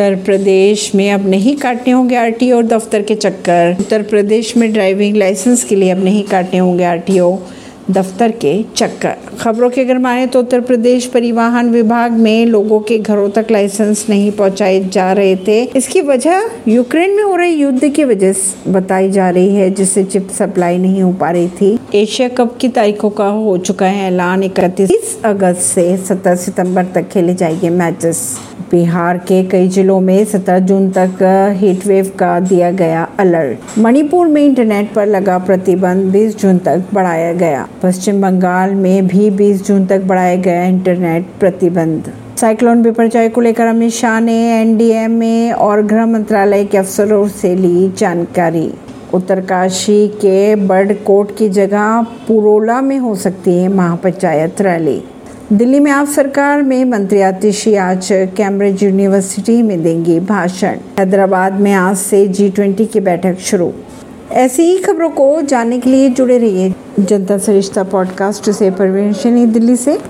उत्तर प्रदेश में अब नहीं काटने होंगे आरटीओ और दफ्तर के चक्कर। उत्तर प्रदेश में ड्राइविंग लाइसेंस के लिए अब नहीं काटने होंगे आरटीओ। दफ्तर के चक्कर। खबरों के अगर माने तो उत्तर प्रदेश परिवहन विभाग में लोगों के घरों तक लाइसेंस नहीं पहुँचाए जा रहे थे। इसकी वजह यूक्रेन में हो रहे युद्ध की वजह बताई जा रही है, जिससे चिप सप्लाई नहीं हो पा रही थी। एशिया कप की तारीखों का हो चुका है ऐलान इकतीस अगस्त से सत्रह सितंबर तक खेले जाएँगे मैचेस। बिहार के कई जिलों में 17 जून तक हीट वेव का दिया गया अलर्ट मणिपुर में इंटरनेट पर लगा प्रतिबंध 20 जून तक बढ़ाया गया। पश्चिम बंगाल में भी 20 जून तक बढ़ाया गया इंटरनेट प्रतिबंध। साइक्लोन बिपरजॉय को लेकर अमित शाह ने एनडीएमए और गृह मंत्रालय के अफसरों से ली जानकारी। उत्तरकाशी के बर्ड कोट की जगह पुरोला में हो सकती है महापंचायत रैली। दिल्ली में आप सरकार में मंत्री आतिशी आज कैम्ब्रिज यूनिवर्सिटी में देंगी भाषण। हैदराबाद में आज से जी ट्वेंटी की बैठक शुरू। ऐसी ही खबरों को जानने के लिए जुड़े रहिए जनता सरिश्ता पॉडकास्ट से परवीन दिल्ली से।